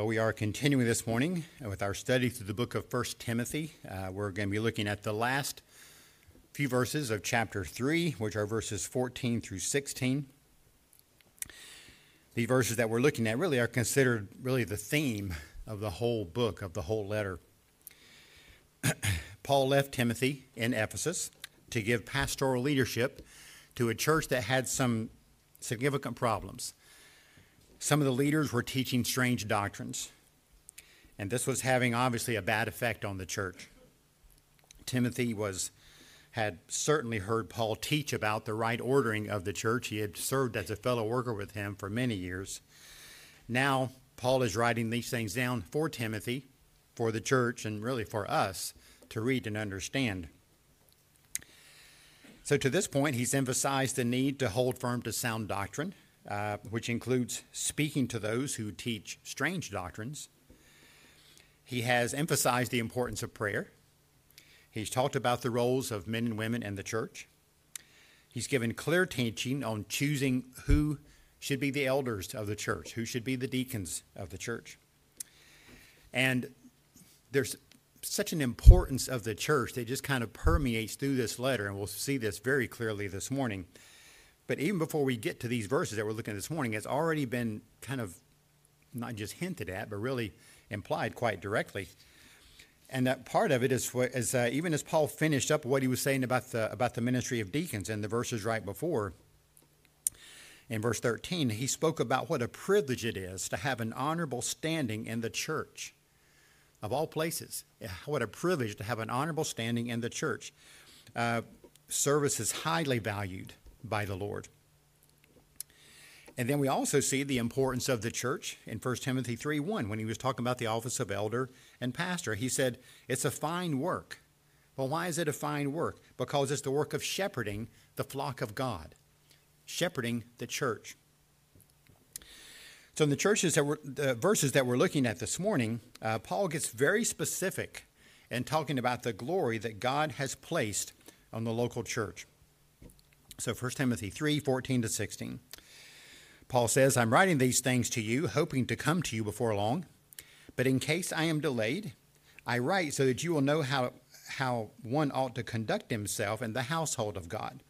Well, we are continuing this morning with our study through the book of 1 Timothy. Uh, we're going to be looking at the last few verses of chapter 3, which are verses 14 through 16. The verses that we're looking at really are considered really the theme of the whole book, of the whole letter. Paul left Timothy in Ephesus to give pastoral leadership to a church that had some significant problems. Some of the leaders were teaching strange doctrines, and this was having obviously a bad effect on the church. Timothy was had certainly heard Paul teach about the right ordering of the church. He had served as a fellow worker with him for many years. Now, Paul is writing these things down for Timothy, for the church, and really for us to read and understand. So, to this point, he's emphasized the need to hold firm to sound doctrine, uh, which includes speaking to those who teach strange doctrines. He has emphasized the importance of prayer. He's talked about the roles of men and women in the church. He's given clear teaching on choosing who should be the elders of the church, who should be the deacons of the church. And there's such an importance of the church that just kind of permeates through this letter, and we'll see this very clearly this morning. But even before we get to these verses that we're looking at this morning, it's already been kind of not just hinted at, but really implied quite directly. And that part of it is, is uh, even as Paul finished up what he was saying about the, about the ministry of deacons in the verses right before, in verse 13, he spoke about what a privilege it is to have an honorable standing in the church. Of all places, what a privilege to have an honorable standing in the church. Uh, service is highly valued by the Lord. And then we also see the importance of the church in 1 Timothy 3 1 when he was talking about the office of elder and pastor. He said, It's a fine work. Well, why is it a fine work? Because it's the work of shepherding the flock of God, shepherding the church. So, in the churches that we're, the verses that we're looking at this morning, uh, Paul gets very specific in talking about the glory that God has placed on the local church. So 1 Timothy 3 14 to 16. Paul says, I'm writing these things to you, hoping to come to you before long. But in case I am delayed, I write so that you will know how, how one ought to conduct himself in the household of God,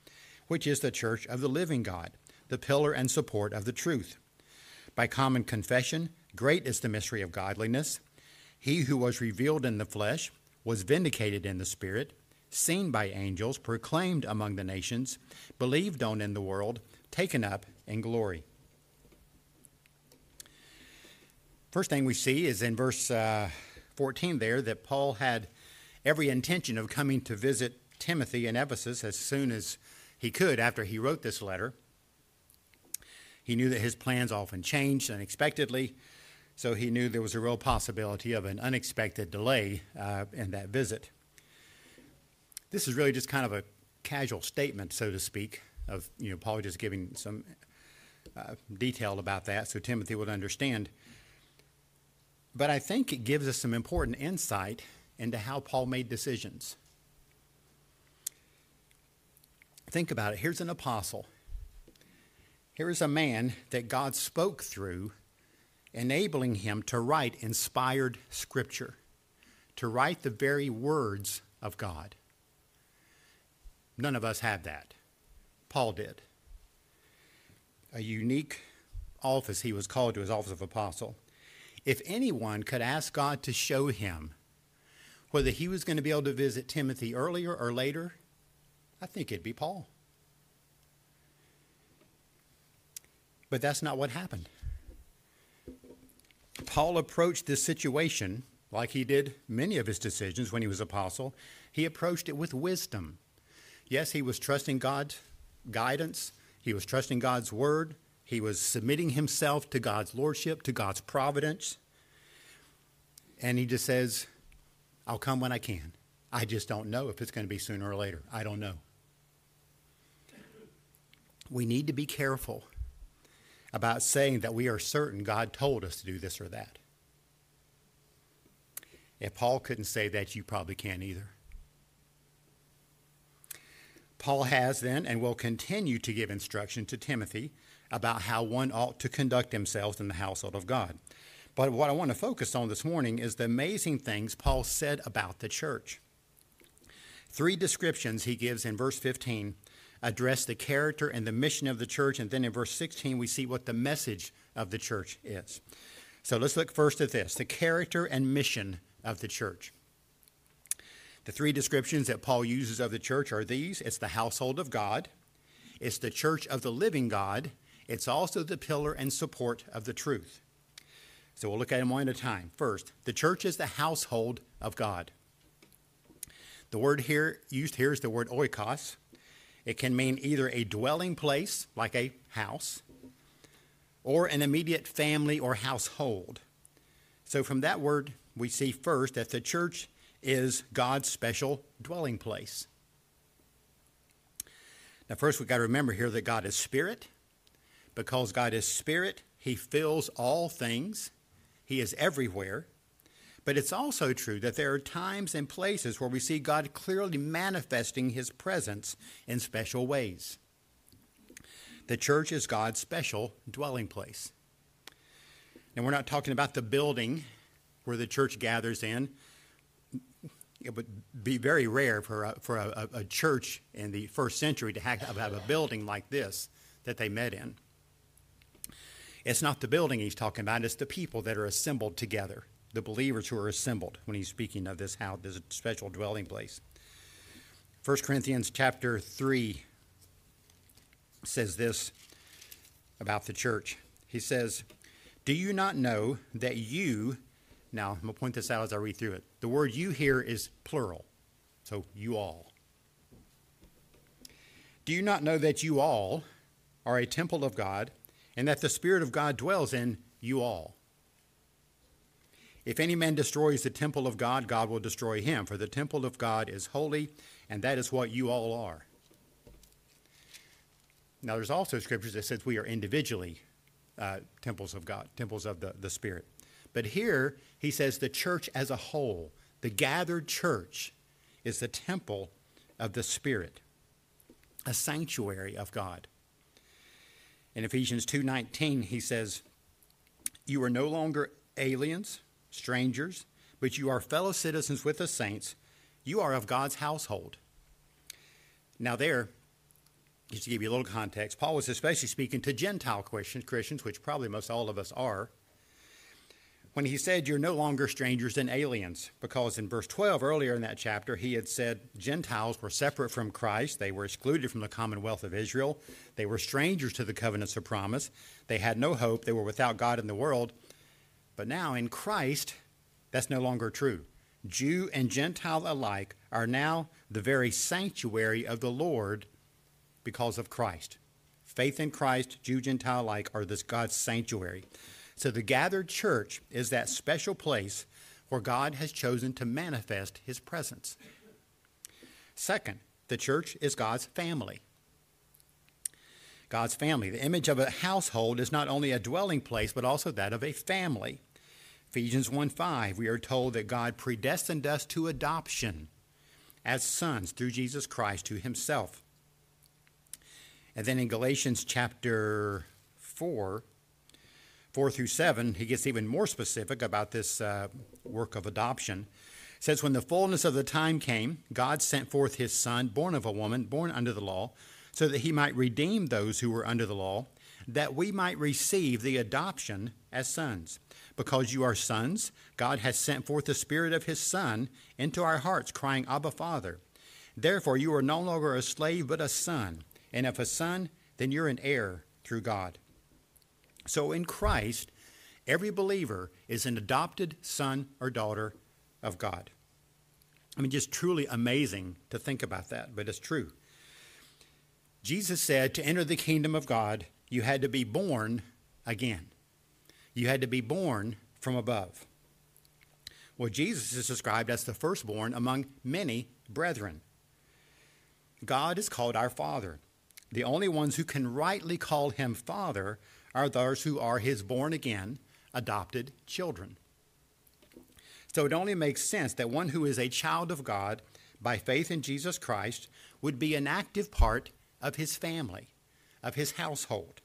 which is the church of the living God, the pillar and support of the truth. By common confession, great is the mystery of godliness. He who was revealed in the flesh was vindicated in the spirit seen by angels, proclaimed among the nations, believed on in the world, taken up in glory. First thing we see is in verse uh, 14 there that Paul had every intention of coming to visit Timothy in Ephesus as soon as he could after he wrote this letter. He knew that his plans often changed unexpectedly, so he knew there was a real possibility of an unexpected delay uh, in that visit. This is really just kind of a casual statement, so to speak, of you know Paul just giving some uh, detail about that, so Timothy would understand. But I think it gives us some important insight into how Paul made decisions. Think about it. Here's an apostle. Here is a man that God spoke through, enabling him to write inspired scripture, to write the very words of God. None of us have that. Paul did. A unique office he was called to his office of apostle. If anyone could ask God to show him whether he was going to be able to visit Timothy earlier or later, I think it'd be Paul. But that's not what happened. Paul approached this situation like he did many of his decisions when he was apostle. He approached it with wisdom. Yes, he was trusting God's guidance, he was trusting God's word, he was submitting himself to God's lordship, to God's providence. And he just says, I'll come when I can. I just don't know if it's going to be sooner or later. I don't know. We need to be careful about saying that we are certain God told us to do this or that. If Paul couldn't say that, you probably can't either. Paul has then and will continue to give instruction to Timothy about how one ought to conduct themselves in the household of God. But what I want to focus on this morning is the amazing things Paul said about the church. Three descriptions he gives in verse 15 address the character and the mission of the church, and then in verse 16 we see what the message of the church is. So let's look first at this the character and mission of the church. The three descriptions that Paul uses of the church are these it's the household of God, it's the church of the living God, it's also the pillar and support of the truth. So we'll look at them one at a time. First, the church is the household of God. The word here used here is the word oikos. It can mean either a dwelling place, like a house, or an immediate family or household. So from that word, we see first that the church is God's special dwelling place. Now, first, we've got to remember here that God is spirit. Because God is spirit, he fills all things, he is everywhere. But it's also true that there are times and places where we see God clearly manifesting his presence in special ways. The church is God's special dwelling place. And we're not talking about the building where the church gathers in. It would be very rare for a, for a, a church in the first century to have, have a building like this that they met in. It's not the building he's talking about, it's the people that are assembled together, the believers who are assembled when he's speaking of this house, this special dwelling place. 1 Corinthians chapter 3 says this about the church. He says, Do you not know that you now, I'm going to point this out as I read through it. The word you here is plural, so you all. Do you not know that you all are a temple of God and that the Spirit of God dwells in you all? If any man destroys the temple of God, God will destroy him, for the temple of God is holy, and that is what you all are. Now, there's also scriptures that says we are individually uh, temples of God, temples of the, the Spirit. But here he says the church as a whole, the gathered church, is the temple of the Spirit, a sanctuary of God. In Ephesians 2:19 he says, "You are no longer aliens, strangers, but you are fellow citizens with the saints. You are of God's household." Now there, just to give you a little context, Paul was especially speaking to Gentile Christians, Christians, which probably most all of us are when he said you're no longer strangers and aliens, because in verse 12, earlier in that chapter, he had said Gentiles were separate from Christ. They were excluded from the commonwealth of Israel. They were strangers to the covenants of promise. They had no hope. They were without God in the world. But now in Christ, that's no longer true. Jew and Gentile alike are now the very sanctuary of the Lord because of Christ. Faith in Christ, Jew, Gentile alike, are this God's sanctuary. So the gathered church is that special place where God has chosen to manifest his presence. Second, the church is God's family. God's family. The image of a household is not only a dwelling place, but also that of a family. Ephesians 1 5, we are told that God predestined us to adoption as sons through Jesus Christ to himself. And then in Galatians chapter 4, 4 through 7, he gets even more specific about this uh, work of adoption. It says, When the fullness of the time came, God sent forth his son, born of a woman, born under the law, so that he might redeem those who were under the law, that we might receive the adoption as sons. Because you are sons, God has sent forth the Spirit of his Son into our hearts, crying, Abba, Father. Therefore, you are no longer a slave, but a son. And if a son, then you're an heir through God. So in Christ, every believer is an adopted son or daughter of God. I mean, just truly amazing to think about that, but it's true. Jesus said to enter the kingdom of God, you had to be born again. You had to be born from above. Well, Jesus is described as the firstborn among many brethren. God is called our Father. The only ones who can rightly call him Father are those who are his born again, adopted children. So it only makes sense that one who is a child of God by faith in Jesus Christ would be an active part of his family, of his household.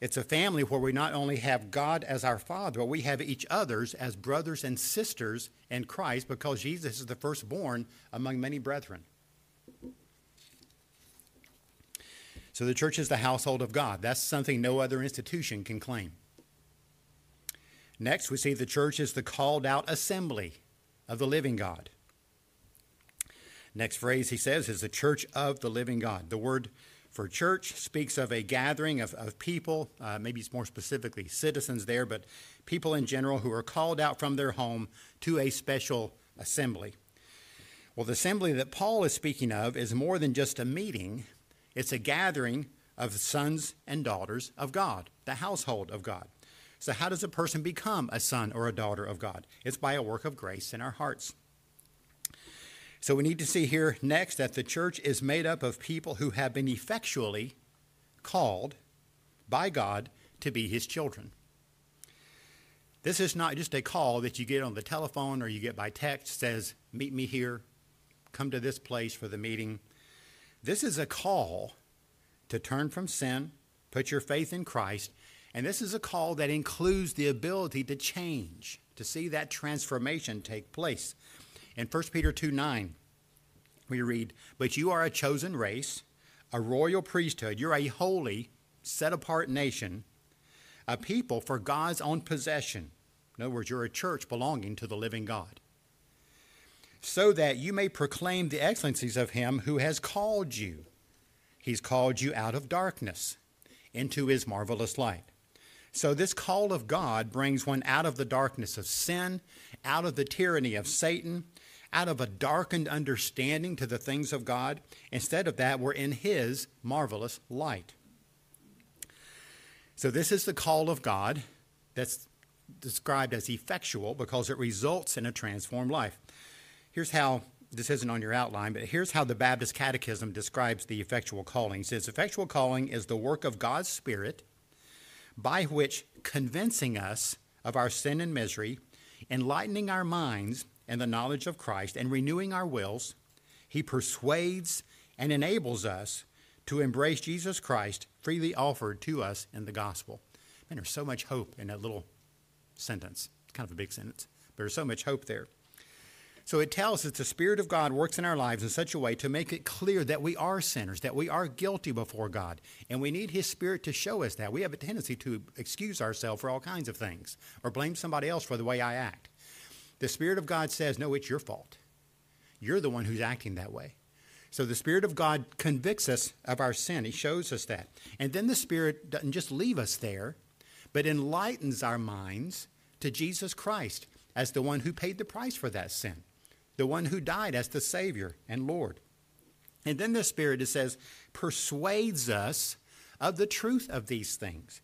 It's a family where we not only have God as our Father, but we have each others as brothers and sisters in Christ because Jesus is the firstborn among many brethren. So the church is the household of God. That's something no other institution can claim. Next, we see the church is the called out assembly of the living God. Next phrase he says is the church of the living God. The word for church speaks of a gathering of, of people, uh, maybe it's more specifically citizens there, but people in general who are called out from their home to a special assembly. Well, the assembly that Paul is speaking of is more than just a meeting, it's a gathering of sons and daughters of God, the household of God. So, how does a person become a son or a daughter of God? It's by a work of grace in our hearts. So, we need to see here next that the church is made up of people who have been effectually called by God to be his children. This is not just a call that you get on the telephone or you get by text says, Meet me here, come to this place for the meeting. This is a call to turn from sin, put your faith in Christ, and this is a call that includes the ability to change, to see that transformation take place. In 1 Peter 2 9, we read, But you are a chosen race, a royal priesthood. You're a holy, set apart nation, a people for God's own possession. In other words, you're a church belonging to the living God. So that you may proclaim the excellencies of Him who has called you. He's called you out of darkness into His marvelous light. So, this call of God brings one out of the darkness of sin, out of the tyranny of Satan, out of a darkened understanding to the things of God. Instead of that, we're in His marvelous light. So, this is the call of God that's described as effectual because it results in a transformed life. Here's how this isn't on your outline, but here's how the Baptist Catechism describes the effectual calling. It says, Effectual calling is the work of God's Spirit by which convincing us of our sin and misery, enlightening our minds in the knowledge of Christ, and renewing our wills, he persuades and enables us to embrace Jesus Christ freely offered to us in the gospel. Man, there's so much hope in that little sentence. It's kind of a big sentence, but there's so much hope there. So it tells us the Spirit of God works in our lives in such a way to make it clear that we are sinners, that we are guilty before God, and we need His Spirit to show us that. We have a tendency to excuse ourselves for all kinds of things or blame somebody else for the way I act. The Spirit of God says, No, it's your fault. You're the one who's acting that way. So the Spirit of God convicts us of our sin. He shows us that. And then the Spirit doesn't just leave us there, but enlightens our minds to Jesus Christ as the one who paid the price for that sin the one who died as the Savior and Lord. And then the Spirit, it says, persuades us of the truth of these things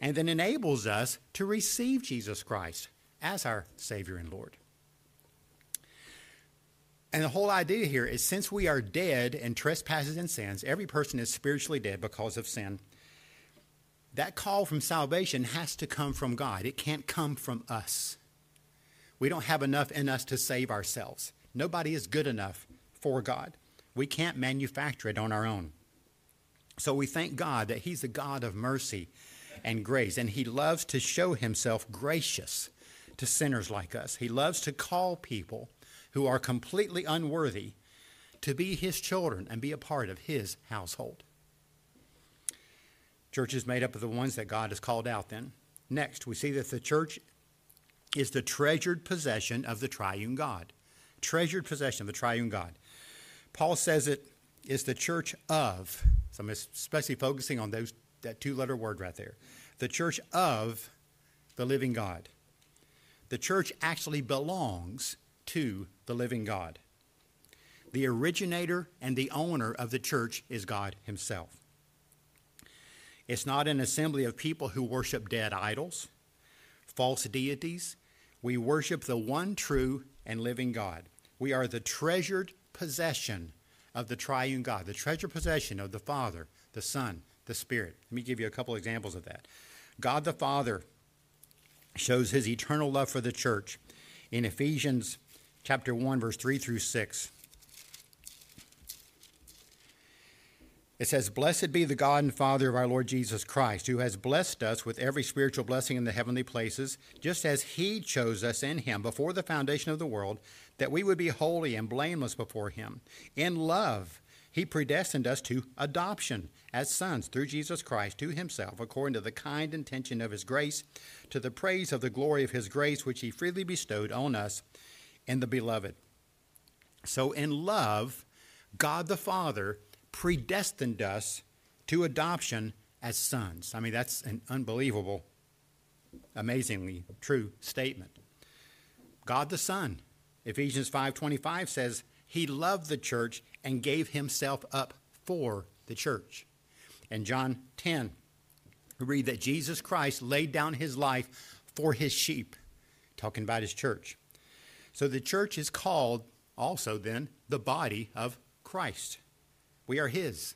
and then enables us to receive Jesus Christ as our Savior and Lord. And the whole idea here is since we are dead in trespasses and sins, every person is spiritually dead because of sin. That call from salvation has to come from God. It can't come from us. We don't have enough in us to save ourselves. Nobody is good enough for God. We can't manufacture it on our own. So we thank God that He's a God of mercy and grace, and He loves to show Himself gracious to sinners like us. He loves to call people who are completely unworthy to be His children and be a part of His household. Church is made up of the ones that God has called out, then. Next, we see that the church is the treasured possession of the triune God. Treasured possession of the triune God. Paul says it is the church of, so I'm especially focusing on those that two letter word right there. The church of the living God. The church actually belongs to the living God. The originator and the owner of the church is God Himself. It's not an assembly of people who worship dead idols, false deities, we worship the one true and living God. We are the treasured possession of the triune God, the treasured possession of the Father, the Son, the Spirit. Let me give you a couple examples of that. God the Father shows his eternal love for the church in Ephesians chapter 1 verse 3 through 6. It says, Blessed be the God and Father of our Lord Jesus Christ, who has blessed us with every spiritual blessing in the heavenly places, just as he chose us in him before the foundation of the world, that we would be holy and blameless before him. In love, he predestined us to adoption as sons through Jesus Christ to himself, according to the kind intention of his grace, to the praise of the glory of his grace, which he freely bestowed on us in the beloved. So, in love, God the Father predestined us to adoption as sons. I mean, that's an unbelievable, amazingly true statement. God the Son, Ephesians 5:25 says, he loved the church and gave himself up for the church. And John 10, we read that Jesus Christ laid down his life for his sheep, talking about his church. So the church is called also then the body of Christ. We are his.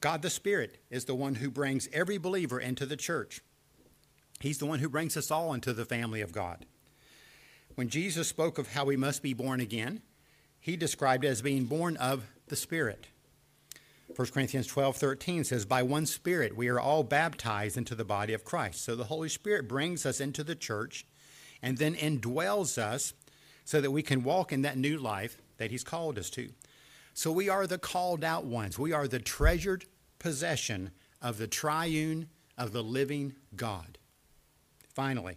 God the Spirit is the one who brings every believer into the church. He's the one who brings us all into the family of God. When Jesus spoke of how we must be born again, he described it as being born of the Spirit. 1 Corinthians 12 13 says, By one Spirit we are all baptized into the body of Christ. So the Holy Spirit brings us into the church and then indwells us so that we can walk in that new life that He's called us to. So we are the called out ones. We are the treasured possession of the triune, of the living God. Finally,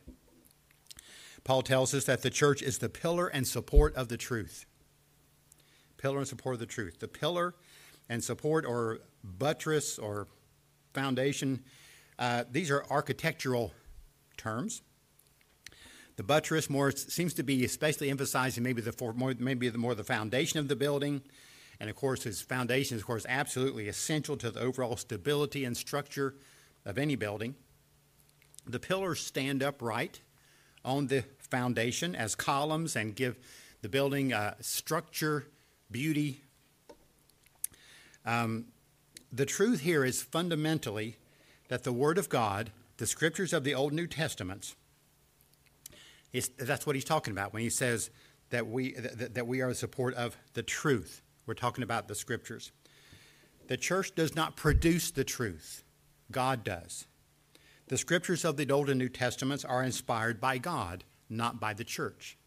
Paul tells us that the church is the pillar and support of the truth. Pillar and support of the truth. The pillar and support or buttress or foundation, uh, these are architectural terms. The buttress more seems to be especially emphasizing maybe the for, more, maybe the more the foundation of the building, and of course its foundation is of course absolutely essential to the overall stability and structure of any building. The pillars stand upright on the foundation as columns and give the building uh, structure, beauty. Um, the truth here is fundamentally that the Word of God, the scriptures of the Old and New Testaments, that's what he's talking about when he says that we, that, that we are the support of the truth. We're talking about the scriptures. The church does not produce the truth, God does. The scriptures of the Old and New Testaments are inspired by God, not by the church.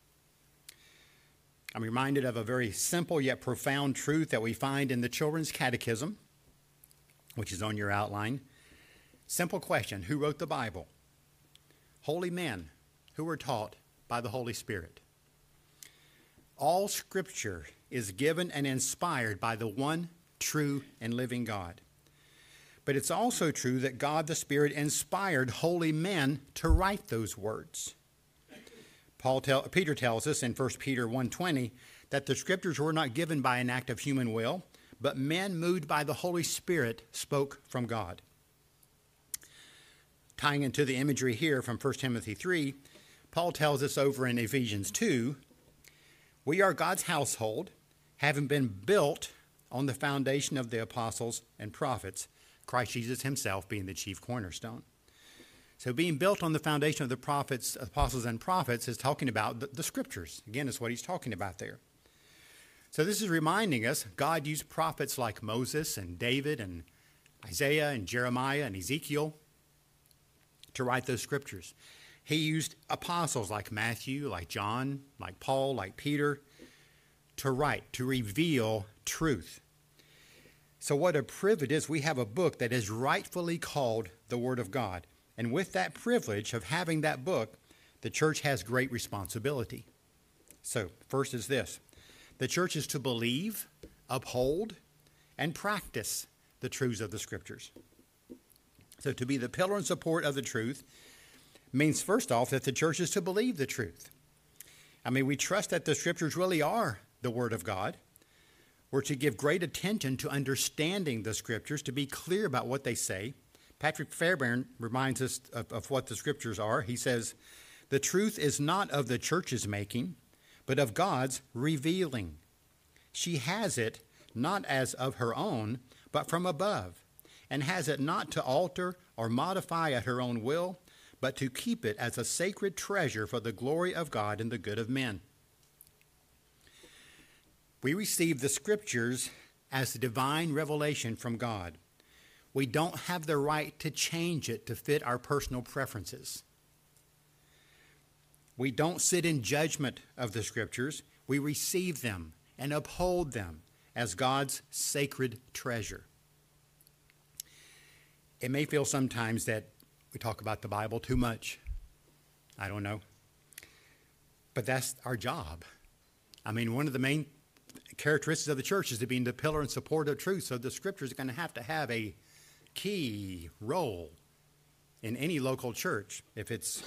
I'm reminded of a very simple yet profound truth that we find in the Children's Catechism, which is on your outline. Simple question Who wrote the Bible? Holy men who were taught by the Holy Spirit. All scripture is given and inspired by the one true and living God. But it's also true that God the Spirit inspired holy men to write those words. Paul tell, Peter tells us in 1 Peter 1:20 that the scriptures were not given by an act of human will, but men moved by the Holy Spirit spoke from God. Tying into the imagery here from 1 Timothy 3, Paul tells us over in Ephesians 2, we are God's household, having been built on the foundation of the apostles and prophets Christ Jesus himself being the chief cornerstone. So, being built on the foundation of the prophets, apostles, and prophets is talking about the, the scriptures. Again, is what he's talking about there. So, this is reminding us God used prophets like Moses and David and Isaiah and Jeremiah and Ezekiel to write those scriptures. He used apostles like Matthew, like John, like Paul, like Peter to write, to reveal truth. So, what a privilege is we have a book that is rightfully called the Word of God. And with that privilege of having that book, the church has great responsibility. So, first is this the church is to believe, uphold, and practice the truths of the Scriptures. So, to be the pillar and support of the truth means, first off, that the church is to believe the truth. I mean, we trust that the Scriptures really are the Word of God. We're to give great attention to understanding the scriptures, to be clear about what they say. Patrick Fairbairn reminds us of, of what the scriptures are. He says, The truth is not of the church's making, but of God's revealing. She has it not as of her own, but from above, and has it not to alter or modify at her own will, but to keep it as a sacred treasure for the glory of God and the good of men. We receive the scriptures as divine revelation from God. We don't have the right to change it to fit our personal preferences. We don't sit in judgment of the Scriptures. We receive them and uphold them as God's sacred treasure. It may feel sometimes that we talk about the Bible too much. I don't know. But that's our job. I mean, one of the main characteristics of the church is to be the pillar and support of truth. So the scriptures are going to have to have a key role in any local church if it's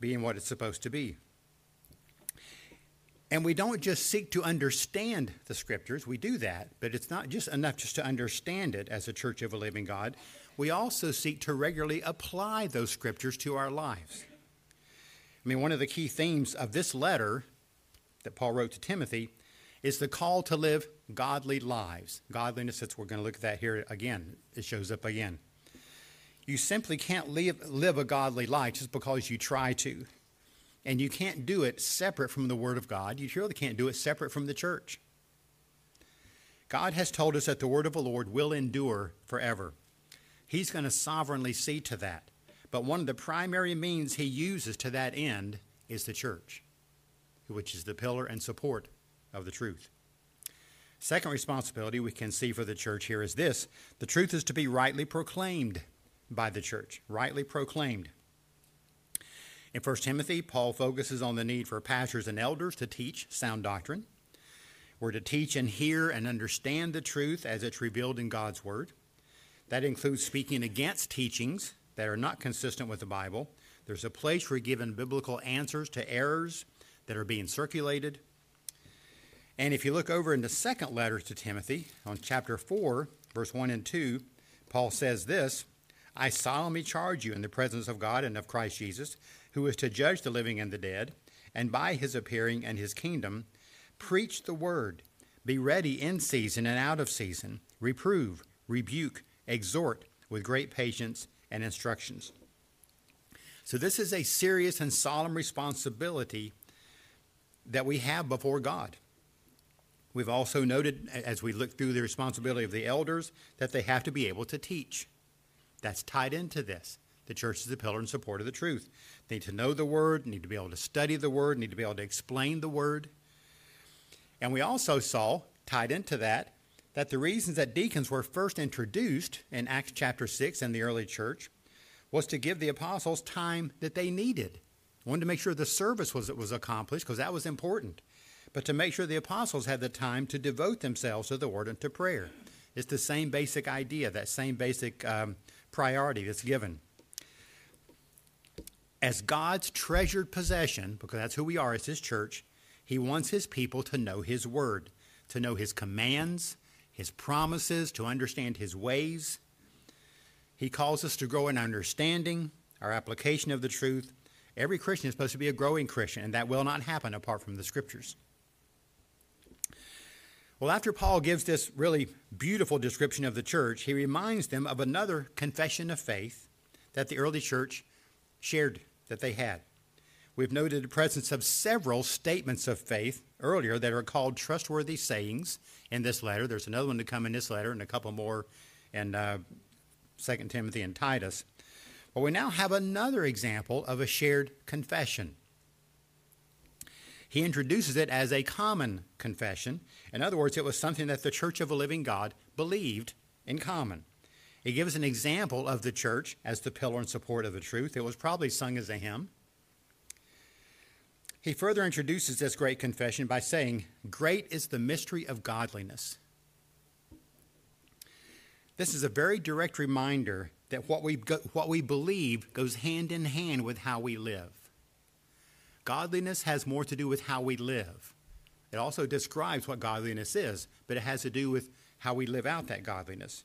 being what it's supposed to be. And we don't just seek to understand the scriptures, we do that, but it's not just enough just to understand it as a church of a living God. We also seek to regularly apply those scriptures to our lives. I mean, one of the key themes of this letter that Paul wrote to Timothy is the call to live godly lives. Godliness, that's we're going to look at that here again. It shows up again. You simply can't live, live a godly life just because you try to. And you can't do it separate from the Word of God. You surely can't do it separate from the church. God has told us that the Word of the Lord will endure forever. He's going to sovereignly see to that. But one of the primary means He uses to that end is the church, which is the pillar and support of the truth. Second responsibility we can see for the church here is this the truth is to be rightly proclaimed by the church, rightly proclaimed. In 1 Timothy, Paul focuses on the need for pastors and elders to teach sound doctrine. We're to teach and hear and understand the truth as it's revealed in God's Word. That includes speaking against teachings that are not consistent with the Bible. There's a place for giving biblical answers to errors that are being circulated. And if you look over in the second letter to Timothy, on chapter 4, verse 1 and 2, Paul says this I solemnly charge you in the presence of God and of Christ Jesus who is to judge the living and the dead, and by his appearing and his kingdom, preach the word. Be ready in season and out of season. Reprove, rebuke, exhort with great patience and instructions. So, this is a serious and solemn responsibility that we have before God. We've also noted, as we look through the responsibility of the elders, that they have to be able to teach. That's tied into this. The church is the pillar and support of the truth. They need to know the word, need to be able to study the word, need to be able to explain the word. And we also saw, tied into that, that the reasons that deacons were first introduced in Acts chapter 6 in the early church was to give the apostles time that they needed. Wanted to make sure the service was, was accomplished because that was important, but to make sure the apostles had the time to devote themselves to the word and to prayer. It's the same basic idea, that same basic um, priority that's given as God's treasured possession, because that's who we are as His church, He wants His people to know His word, to know His commands, His promises, to understand His ways. He calls us to grow in understanding, our application of the truth. Every Christian is supposed to be a growing Christian, and that will not happen apart from the Scriptures. Well, after Paul gives this really beautiful description of the church, he reminds them of another confession of faith that the early church shared that they had. We've noted the presence of several statements of faith earlier that are called trustworthy sayings in this letter. There's another one to come in this letter and a couple more in uh, 2 Timothy and Titus. But we now have another example of a shared confession. He introduces it as a common confession. In other words, it was something that the Church of a Living God believed in common. He gives an example of the church as the pillar and support of the truth. It was probably sung as a hymn. He further introduces this great confession by saying, Great is the mystery of godliness. This is a very direct reminder that what we, what we believe goes hand in hand with how we live. Godliness has more to do with how we live. It also describes what godliness is, but it has to do with how we live out that godliness.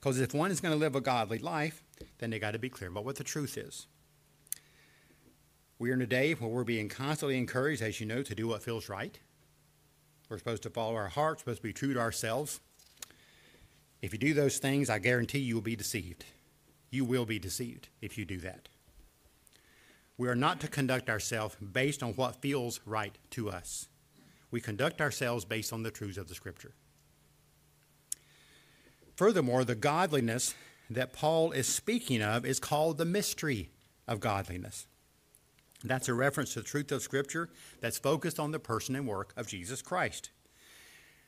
Because if one is going to live a godly life, then they got to be clear about what the truth is. We are in a day where we're being constantly encouraged, as you know, to do what feels right. We're supposed to follow our hearts, supposed to be true to ourselves. If you do those things, I guarantee you will be deceived. You will be deceived if you do that. We are not to conduct ourselves based on what feels right to us. We conduct ourselves based on the truths of the Scripture. Furthermore, the godliness that Paul is speaking of is called the mystery of godliness. That's a reference to the truth of Scripture that's focused on the person and work of Jesus Christ.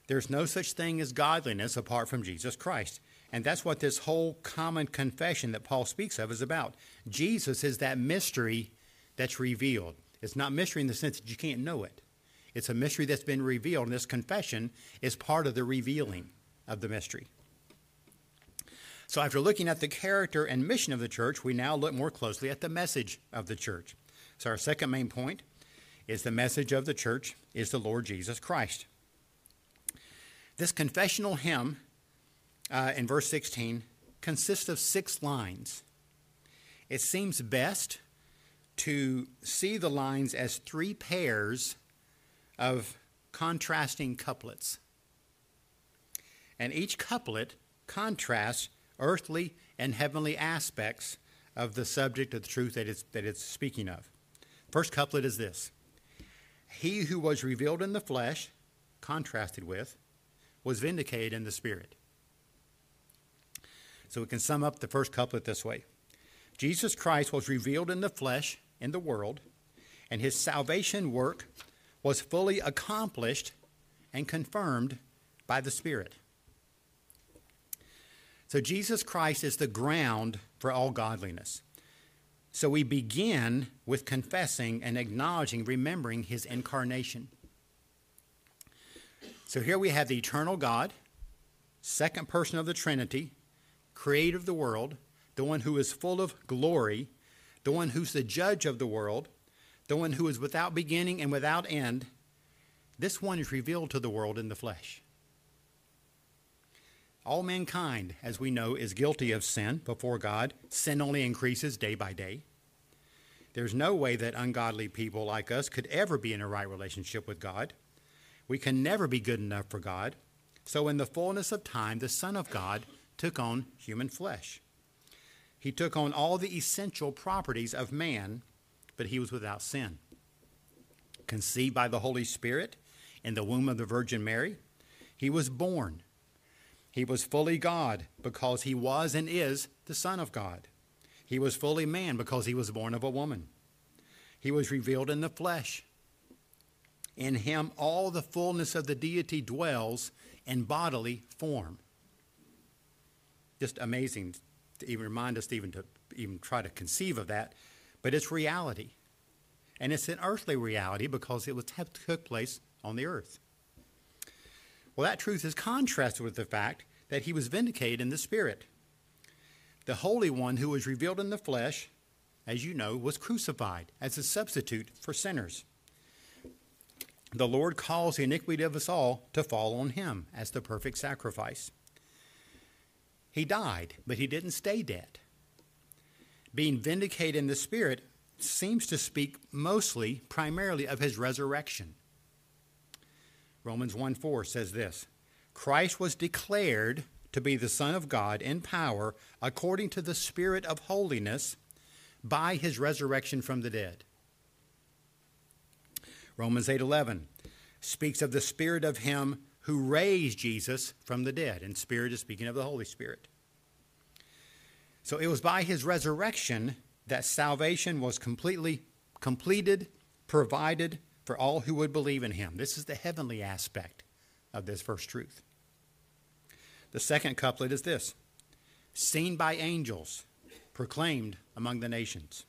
There's no such thing as godliness apart from Jesus Christ. And that's what this whole common confession that Paul speaks of is about. Jesus is that mystery that's revealed. It's not mystery in the sense that you can't know it, it's a mystery that's been revealed. And this confession is part of the revealing of the mystery. So, after looking at the character and mission of the church, we now look more closely at the message of the church. So, our second main point is the message of the church is the Lord Jesus Christ. This confessional hymn uh, in verse 16 consists of six lines. It seems best to see the lines as three pairs of contrasting couplets. And each couplet contrasts earthly and heavenly aspects of the subject of the truth that it's, that it's speaking of. First couplet is this He who was revealed in the flesh, contrasted with, was vindicated in the spirit. So we can sum up the first couplet this way Jesus Christ was revealed in the flesh in the world, and his salvation work was fully accomplished and confirmed by the Spirit. So Jesus Christ is the ground for all godliness. So we begin with confessing and acknowledging, remembering his incarnation. So here we have the eternal God, second person of the Trinity, creator of the world, the one who is full of glory, the one who's the judge of the world, the one who is without beginning and without end. This one is revealed to the world in the flesh. All mankind, as we know, is guilty of sin before God. Sin only increases day by day. There's no way that ungodly people like us could ever be in a right relationship with God. We can never be good enough for God. So, in the fullness of time, the Son of God took on human flesh. He took on all the essential properties of man, but he was without sin. Conceived by the Holy Spirit in the womb of the Virgin Mary, he was born. He was fully God because he was and is the Son of God. He was fully man because he was born of a woman. He was revealed in the flesh. In him, all the fullness of the deity dwells in bodily form just amazing to even remind us even to even try to conceive of that. But it's reality. And it's an earthly reality because it was took place on the earth. Well, that truth is contrasted with the fact that he was vindicated in the Spirit. The Holy One who was revealed in the flesh, as you know, was crucified as a substitute for sinners. The Lord calls the iniquity of us all to fall on him as the perfect sacrifice. He died, but he didn't stay dead. Being vindicated in the Spirit seems to speak mostly, primarily, of his resurrection. Romans 1 4 says this Christ was declared to be the Son of God in power according to the Spirit of holiness by his resurrection from the dead. Romans 8:11 speaks of the spirit of him who raised Jesus from the dead. And Spirit is speaking of the Holy Spirit. So it was by his resurrection that salvation was completely completed, provided for all who would believe in him. This is the heavenly aspect of this first truth. The second couplet is this seen by angels, proclaimed among the nations.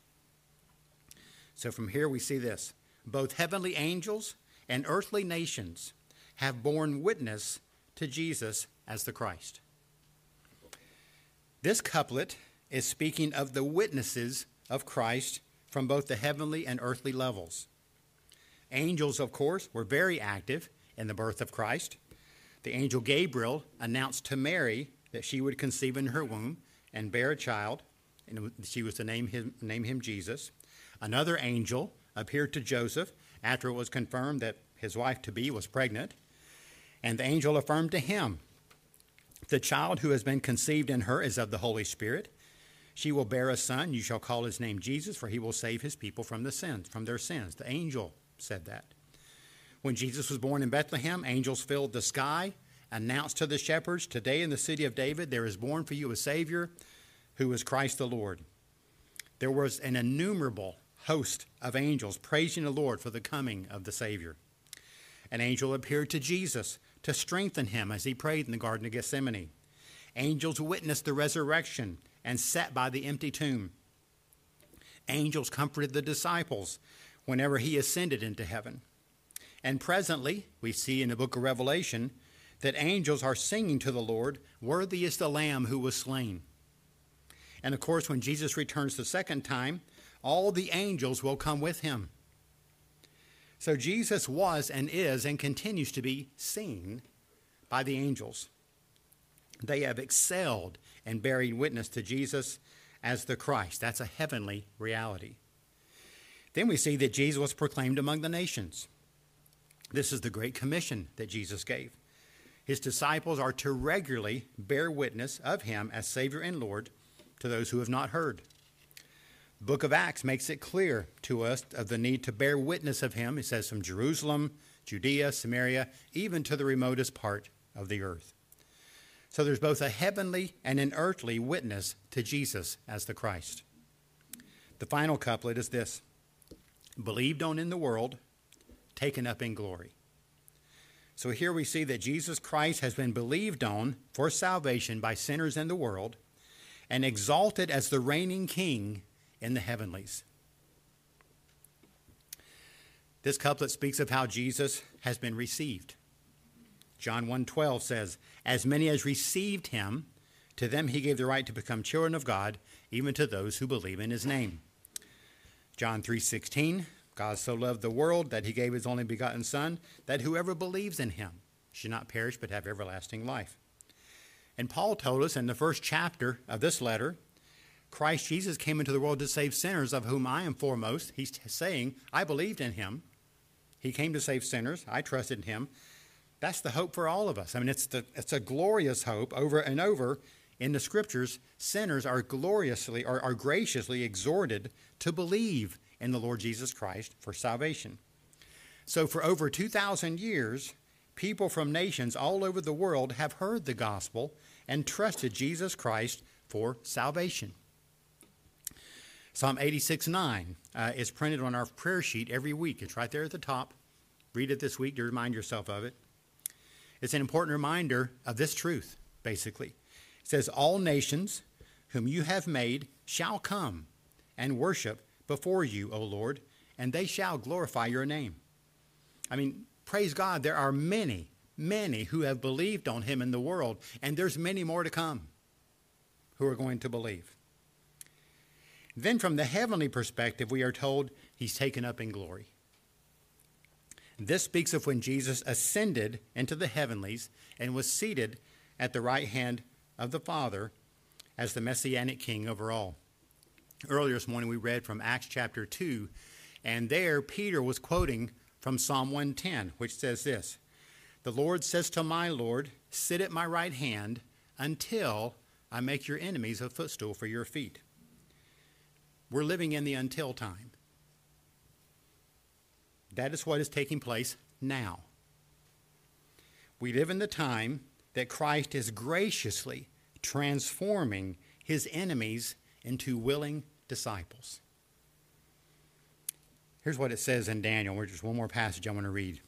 So from here we see this both heavenly angels and earthly nations have borne witness to Jesus as the Christ. This couplet is speaking of the witnesses of Christ from both the heavenly and earthly levels. Angels, of course, were very active in the birth of Christ. The angel Gabriel announced to Mary that she would conceive in her womb and bear a child, and she was to name him, name him Jesus. Another angel appeared to Joseph after it was confirmed that his wife to be was pregnant. And the angel affirmed to him, The child who has been conceived in her is of the Holy Spirit. She will bear a son. You shall call his name Jesus, for he will save his people from the sins, from their sins. The angel said that. When Jesus was born in Bethlehem, angels filled the sky, announced to the shepherds, Today in the city of David there is born for you a Savior who is Christ the Lord. There was an innumerable host of angels praising the Lord for the coming of the Savior. An angel appeared to Jesus to strengthen him as he prayed in the Garden of Gethsemane. Angels witnessed the resurrection and sat by the empty tomb. Angels comforted the disciples whenever he ascended into heaven. And presently, we see in the book of Revelation that angels are singing to the Lord, Worthy is the Lamb who was slain. And of course, when Jesus returns the second time, all the angels will come with him. So Jesus was and is and continues to be seen by the angels. They have excelled in bearing witness to Jesus as the Christ. That's a heavenly reality. Then we see that Jesus was proclaimed among the nations. This is the great commission that Jesus gave. His disciples are to regularly bear witness of him as Savior and Lord to those who have not heard. The book of Acts makes it clear to us of the need to bear witness of him. It says from Jerusalem, Judea, Samaria, even to the remotest part of the earth. So there's both a heavenly and an earthly witness to Jesus as the Christ. The final couplet is this believed on in the world, taken up in glory. So here we see that Jesus Christ has been believed on for salvation by sinners in the world and exalted as the reigning king in the heavenlies. This couplet speaks of how Jesus has been received. John 1:12 says, "As many as received him, to them he gave the right to become children of God, even to those who believe in his name." John 3:16, God so loved the world that he gave his only begotten son, that whoever believes in him should not perish but have everlasting life. And Paul told us in the first chapter of this letter, Christ Jesus came into the world to save sinners, of whom I am foremost. He's saying, I believed in him. He came to save sinners. I trusted in him. That's the hope for all of us. I mean, it's, the, it's a glorious hope over and over in the scriptures. Sinners are gloriously or are graciously exhorted to believe in the Lord Jesus Christ for salvation. So, for over 2,000 years, people from nations all over the world have heard the gospel and trusted Jesus Christ for salvation. Psalm 86 9 uh, is printed on our prayer sheet every week. It's right there at the top. Read it this week to remind yourself of it. It's an important reminder of this truth, basically. It says, All nations whom you have made shall come and worship before you, O Lord, and they shall glorify your name. I mean, praise God, there are many, many who have believed on him in the world, and there's many more to come who are going to believe. Then, from the heavenly perspective, we are told he's taken up in glory. This speaks of when Jesus ascended into the heavenlies and was seated at the right hand of the Father as the messianic king over all. Earlier this morning, we read from Acts chapter 2, and there Peter was quoting from Psalm 110, which says this The Lord says to my Lord, Sit at my right hand until I make your enemies a footstool for your feet. We're living in the until time. That is what is taking place now. We live in the time that Christ is graciously transforming his enemies into willing disciples. Here's what it says in Daniel. We're just one more passage I want to read.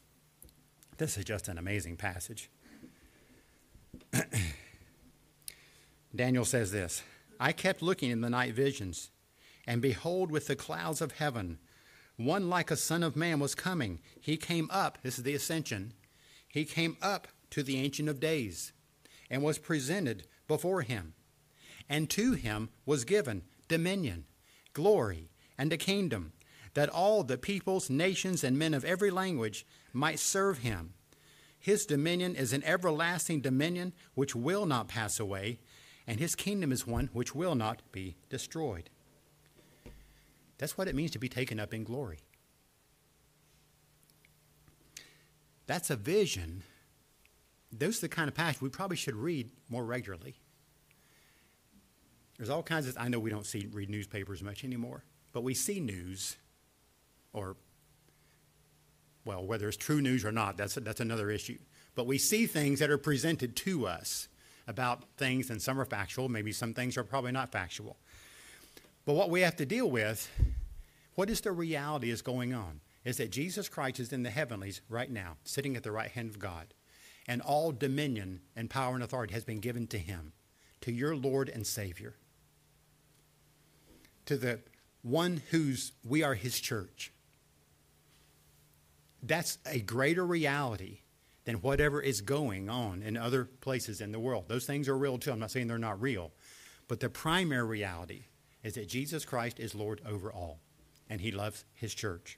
This is just an amazing passage. Daniel says this I kept looking in the night visions, and behold, with the clouds of heaven, one like a son of man was coming. He came up, this is the ascension, he came up to the Ancient of Days and was presented before him. And to him was given dominion, glory, and a kingdom, that all the peoples, nations, and men of every language might serve him. His dominion is an everlasting dominion which will not pass away, and his kingdom is one which will not be destroyed. That's what it means to be taken up in glory. That's a vision. Those are the kind of passages we probably should read more regularly. There's all kinds of, I know we don't see, read newspapers much anymore, but we see news or well, whether it's true news or not, that's, that's another issue. But we see things that are presented to us about things, and some are factual. Maybe some things are probably not factual. But what we have to deal with, what is the reality is going on, is that Jesus Christ is in the heavenlies right now, sitting at the right hand of God. And all dominion and power and authority has been given to him, to your Lord and Savior, to the one whose we are his church. That's a greater reality than whatever is going on in other places in the world. Those things are real too. I'm not saying they're not real. But the primary reality is that Jesus Christ is Lord over all, and he loves his church.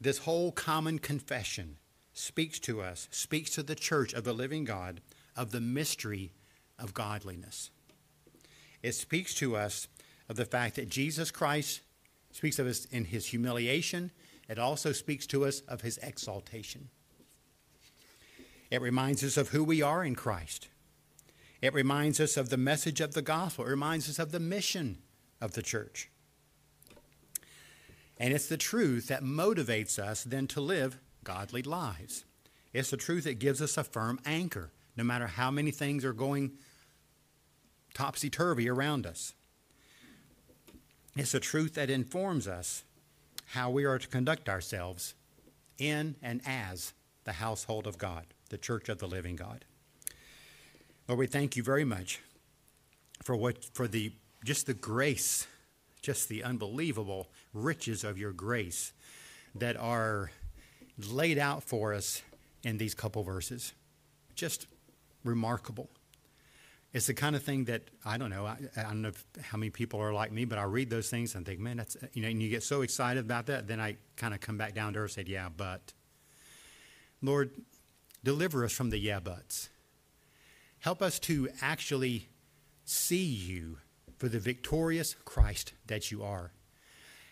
This whole common confession speaks to us, speaks to the church of the living God of the mystery of godliness. It speaks to us of the fact that Jesus Christ speaks of us in his humiliation. It also speaks to us of his exaltation. It reminds us of who we are in Christ. It reminds us of the message of the gospel. It reminds us of the mission of the church. And it's the truth that motivates us then to live godly lives. It's the truth that gives us a firm anchor, no matter how many things are going topsy turvy around us. It's the truth that informs us how we are to conduct ourselves in and as the household of God, the church of the living God. Lord, we thank you very much for what for the just the grace, just the unbelievable riches of your grace that are laid out for us in these couple verses. Just remarkable. It's the kind of thing that I don't know. I, I don't know if, how many people are like me, but I read those things and think, man, that's you know, and you get so excited about that. Then I kind of come back down to earth and say, yeah, but Lord, deliver us from the yeah buts. Help us to actually see you for the victorious Christ that you are.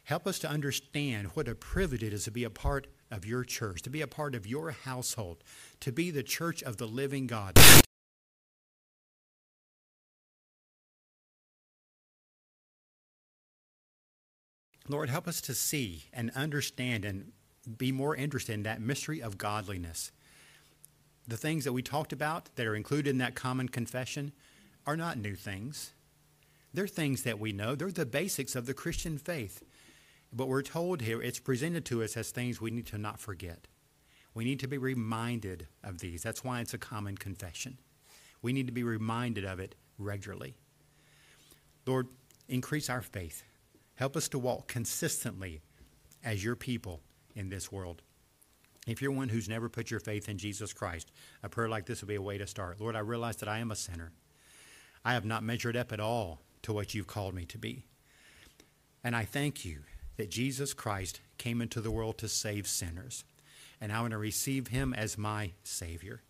Help us to understand what a privilege it is to be a part of your church, to be a part of your household, to be the church of the living God. Lord, help us to see and understand and be more interested in that mystery of godliness. The things that we talked about that are included in that common confession are not new things. They're things that we know. They're the basics of the Christian faith. But we're told here it's presented to us as things we need to not forget. We need to be reminded of these. That's why it's a common confession. We need to be reminded of it regularly. Lord, increase our faith. Help us to walk consistently as your people in this world. If you're one who's never put your faith in Jesus Christ, a prayer like this would be a way to start. Lord, I realize that I am a sinner. I have not measured up at all to what you've called me to be. And I thank you that Jesus Christ came into the world to save sinners. And I want to receive him as my Savior.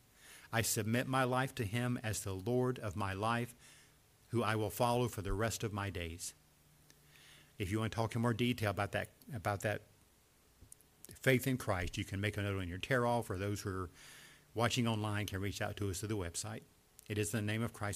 I submit my life to him as the Lord of my life, who I will follow for the rest of my days. If you want to talk in more detail about that, about that faith in Christ, you can make a note on your tear off, or those who are watching online can reach out to us through the website. It is the name of Christ